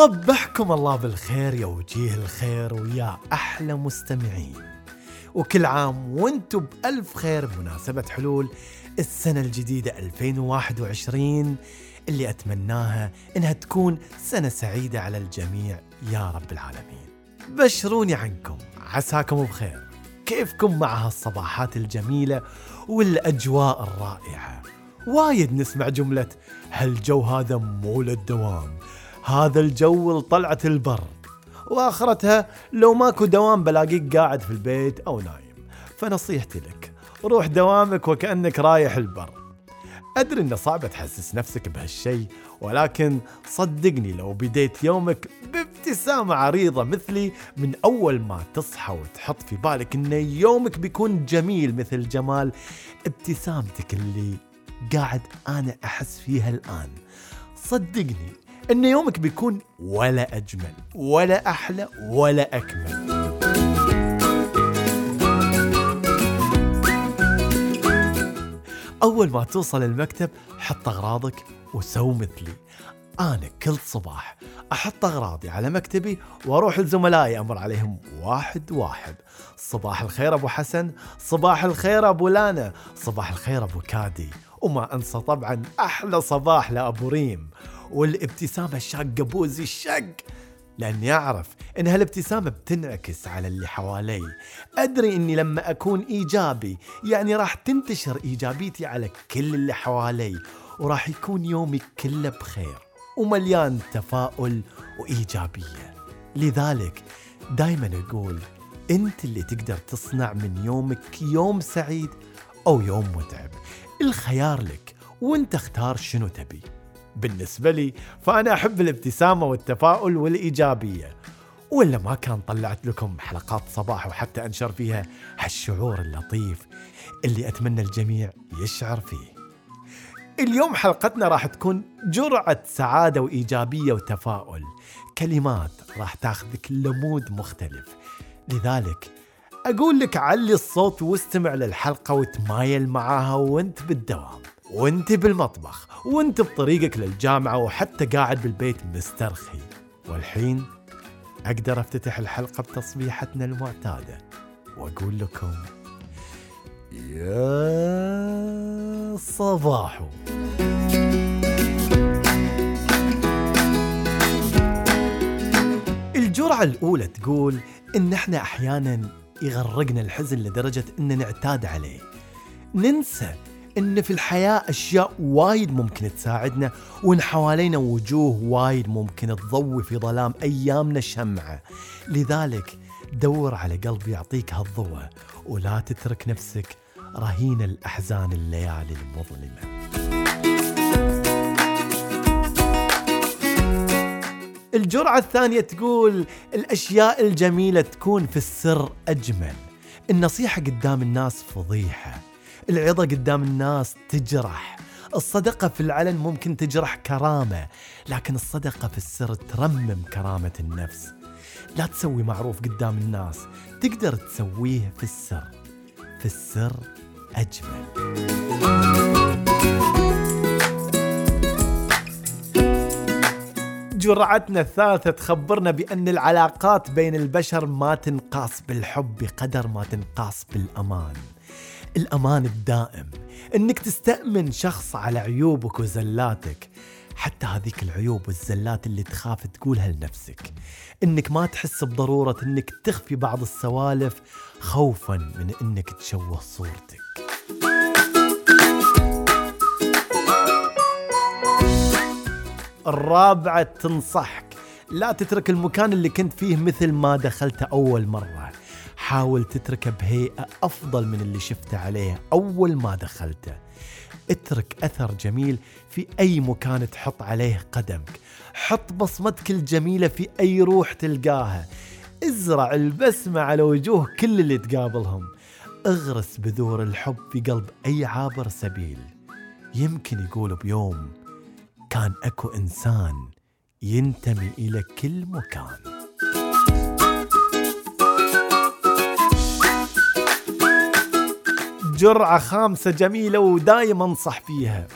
صبحكم الله بالخير يا وجيه الخير ويا أحلى مستمعين. وكل عام وأنتم بألف خير بمناسبة حلول السنة الجديدة 2021 اللي أتمناها إنها تكون سنة سعيدة على الجميع يا رب العالمين. بشروني عنكم عساكم بخير. كيفكم مع هالصباحات الجميلة والأجواء الرائعة؟ وايد نسمع جملة هالجو هذا مو للدوام. هذا الجو لطلعة البر. وآخرتها لو ماكو دوام بلاقيك قاعد في البيت أو نايم. فنصيحتي لك روح دوامك وكأنك رايح البر. أدري إنه صعب تحسس نفسك بهالشي ولكن صدقني لو بديت يومك بابتسامة عريضة مثلي من أول ما تصحى وتحط في بالك إن يومك بيكون جميل مثل جمال ابتسامتك اللي قاعد أنا أحس فيها الآن. صدقني أن يومك بيكون ولا أجمل ولا أحلى ولا أكمل. أول ما توصل المكتب حط أغراضك وسو مثلي. أنا كل صباح أحط أغراضي على مكتبي وأروح لزملائي أمر عليهم واحد واحد. صباح الخير أبو حسن صباح الخير أبو لانا صباح الخير أبو كادي. وما أنسى طبعا أحلى صباح لأبو ريم والابتسامة الشاقة بوزي الشق لأني أعرف إن هالابتسامة بتنعكس على اللي حوالي. أدري إني لما أكون إيجابي يعني راح تنتشر إيجابيتي على كل اللي حوالي وراح يكون يومي كله بخير ومليان تفاؤل وإيجابية. لذلك دايما أقول أنت اللي تقدر تصنع من يومك يوم سعيد أو يوم متعب. الخيار لك وانت اختار شنو تبي. بالنسبة لي فأنا أحب الابتسامة والتفاؤل والإيجابية. ولا ما كان طلعت لكم حلقات صباح وحتى أنشر فيها هالشعور اللطيف اللي أتمنى الجميع يشعر فيه. اليوم حلقتنا راح تكون جرعة سعادة وإيجابية وتفاؤل. كلمات راح تاخذك لمود مختلف. لذلك أقول لك علي الصوت واستمع للحلقة وتمايل معاها وانت بالدوام. وانت بالمطبخ وانت بطريقك للجامعة وحتى قاعد بالبيت مسترخي. والحين أقدر أفتتح الحلقة بتصبيحتنا المعتادة وأقول لكم يا صباحو. الجرعة الأولى تقول إن إحنا أحيانا يغرقنا الحزن لدرجة إن نعتاد عليه. ننسى إن في الحياة أشياء وايد ممكن تساعدنا وإن حوالينا وجوه وايد ممكن تضوي في ظلام أيامنا شمعة. لذلك دور على قلب يعطيك هالضوء ولا تترك نفسك رهين الأحزان الليالي المظلمة. الجرعة الثانية تقول الأشياء الجميلة تكون في السر أجمل. النصيحة قدام الناس فضيحة. العظة قدام الناس تجرح. الصدقة في العلن ممكن تجرح كرامة لكن الصدقة في السر ترمم كرامة النفس. لا تسوي معروف قدام الناس تقدر تسويه في السر. في السر أجمل. جرعتنا الثالثة تخبرنا بأن العلاقات بين البشر ما تنقاس بالحب بقدر ما تنقاس بالأمان. الأمان الدائم إنك تستأمن شخص على عيوبك وزلاتك. حتى هذيك العيوب والزلات اللي تخاف تقولها لنفسك. إنك ما تحس بضرورة إنك تخفي بعض السوالف خوفا من إنك تشوه صورتك. الرابعة تنصحك. لا تترك المكان اللي كنت فيه مثل ما دخلته أول مرة. حاول تتركه بهيئة أفضل من اللي شفته عليه أول ما دخلته. اترك أثر جميل في أي مكان تحط عليه قدمك. حط بصمتك الجميلة في أي روح تلقاها. ازرع البسمة على وجوه كل اللي تقابلهم. اغرس بذور الحب في قلب أي عابر سبيل. يمكن يقول بيوم كان أكو إنسان ينتمي إلى كل مكان. جرعة خامسة جميلة ودايما انصح فيها.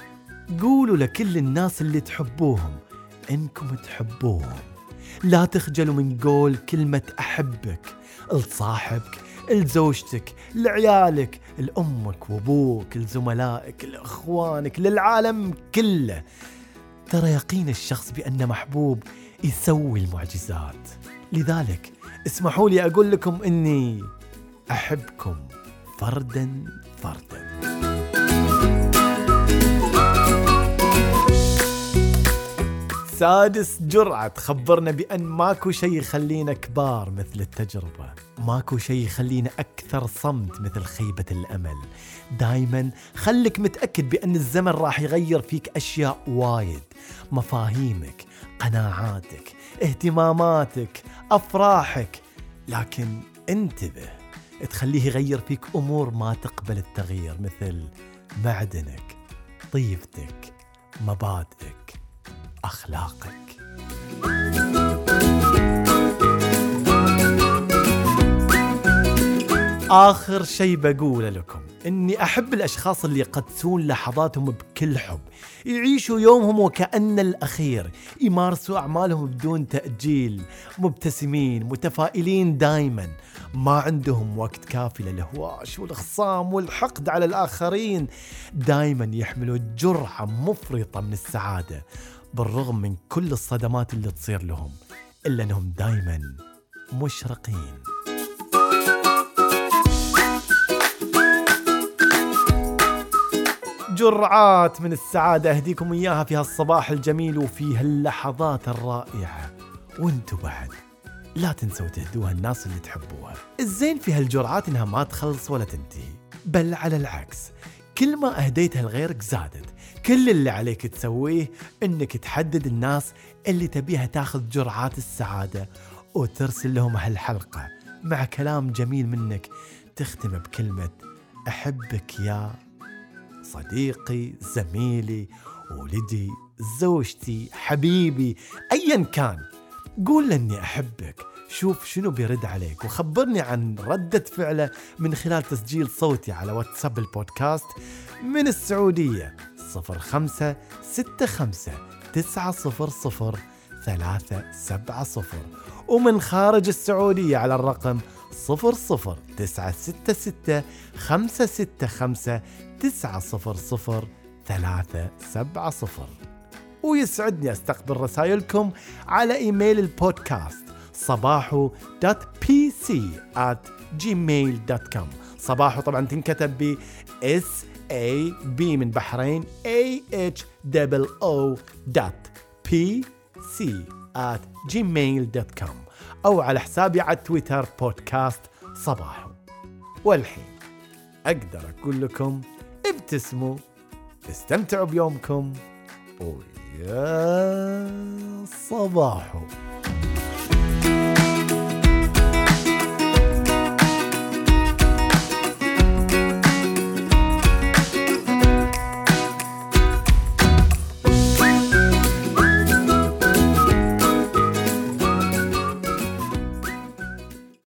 قولوا لكل الناس اللي تحبوهم إنكم تحبوهم. لا تخجلوا من قول كلمة أحبك لصاحبك لزوجتك لعيالك لأمك وأبوك لزملائك لإخوانك للعالم كله. ترى يقين الشخص بأنه محبوب يسوي المعجزات. لذلك اسمحوا لي أقول لكم أني أحبكم فردا فردا. سادس جرعة تخبرنا بأن ماكو شيء يخلينا كبار مثل التجربة. ماكو شيء يخلينا أكثر صمت مثل خيبة الأمل. دايما خلك متأكد بأن الزمن راح يغير فيك أشياء وايد. مفاهيمك قناعاتك اهتماماتك أفراحك. لكن انتبه تخليه يغير فيك أمور ما تقبل التغيير مثل معدنك طيبتك مبادئك. أخلاقك. آخر شيء بقوله لكم. إني أحب الأشخاص اللي يقدسون لحظاتهم بكل حب. يعيشوا يومهم وكأن الأخير. يمارسوا أعمالهم بدون تأجيل. مبتسمين متفائلين دايما. ما عندهم وقت كافي للهواش والخصام والحقد على الآخرين. دايما يحملوا جرعة مفرطة من السعادة. بالرغم من كل الصدمات اللي تصير لهم إلا أنهم دايما مشرقين. جرعات من السعادة أهديكم إياها في هالصباح الجميل وفي هاللحظات الرائعة. وانتو بعد لا تنسوا تهدوها الناس اللي تحبوها. الزين في هالجرعات إنها ما تخلص ولا تنتهي بل على العكس. كل ما أهديتها لغيرك زادت. كل اللي عليك تسويه إنك تحدد الناس اللي تبيها تاخذ جرعات السعادة وترسل لهم هالحلقة مع كلام جميل منك تختم بكلمة أحبك يا صديقي زميلي ولدي زوجتي حبيبي أيا كان. قول له اني أحبك. شوف شنو بيرد عليك وخبرني عن ردة فعله من خلال تسجيل صوتي على واتساب البودكاست من السعودية صفر خمسة ستة خمسة تسعة صفر صفر ثلاثة سبعة صفر ومن خارج السعودية على الرقم صفر صفر تسعة ستة ستة خمسة ستة خمسة تسعة صفر صفر ثلاثة سبعة صفر. ويسعدني أستقبل رسائلكم على إيميل البودكاست صباحو dot PC at Gmail dot com صباحو طبعا تنكتب ب S A B من بحرين A H double O dot PC at Gmail dot com أو على حسابي على تويتر بودكاست صباحو. والحين أقدر أقول لكم ابتسموا استمتعوا بيومكم ويا صباحو.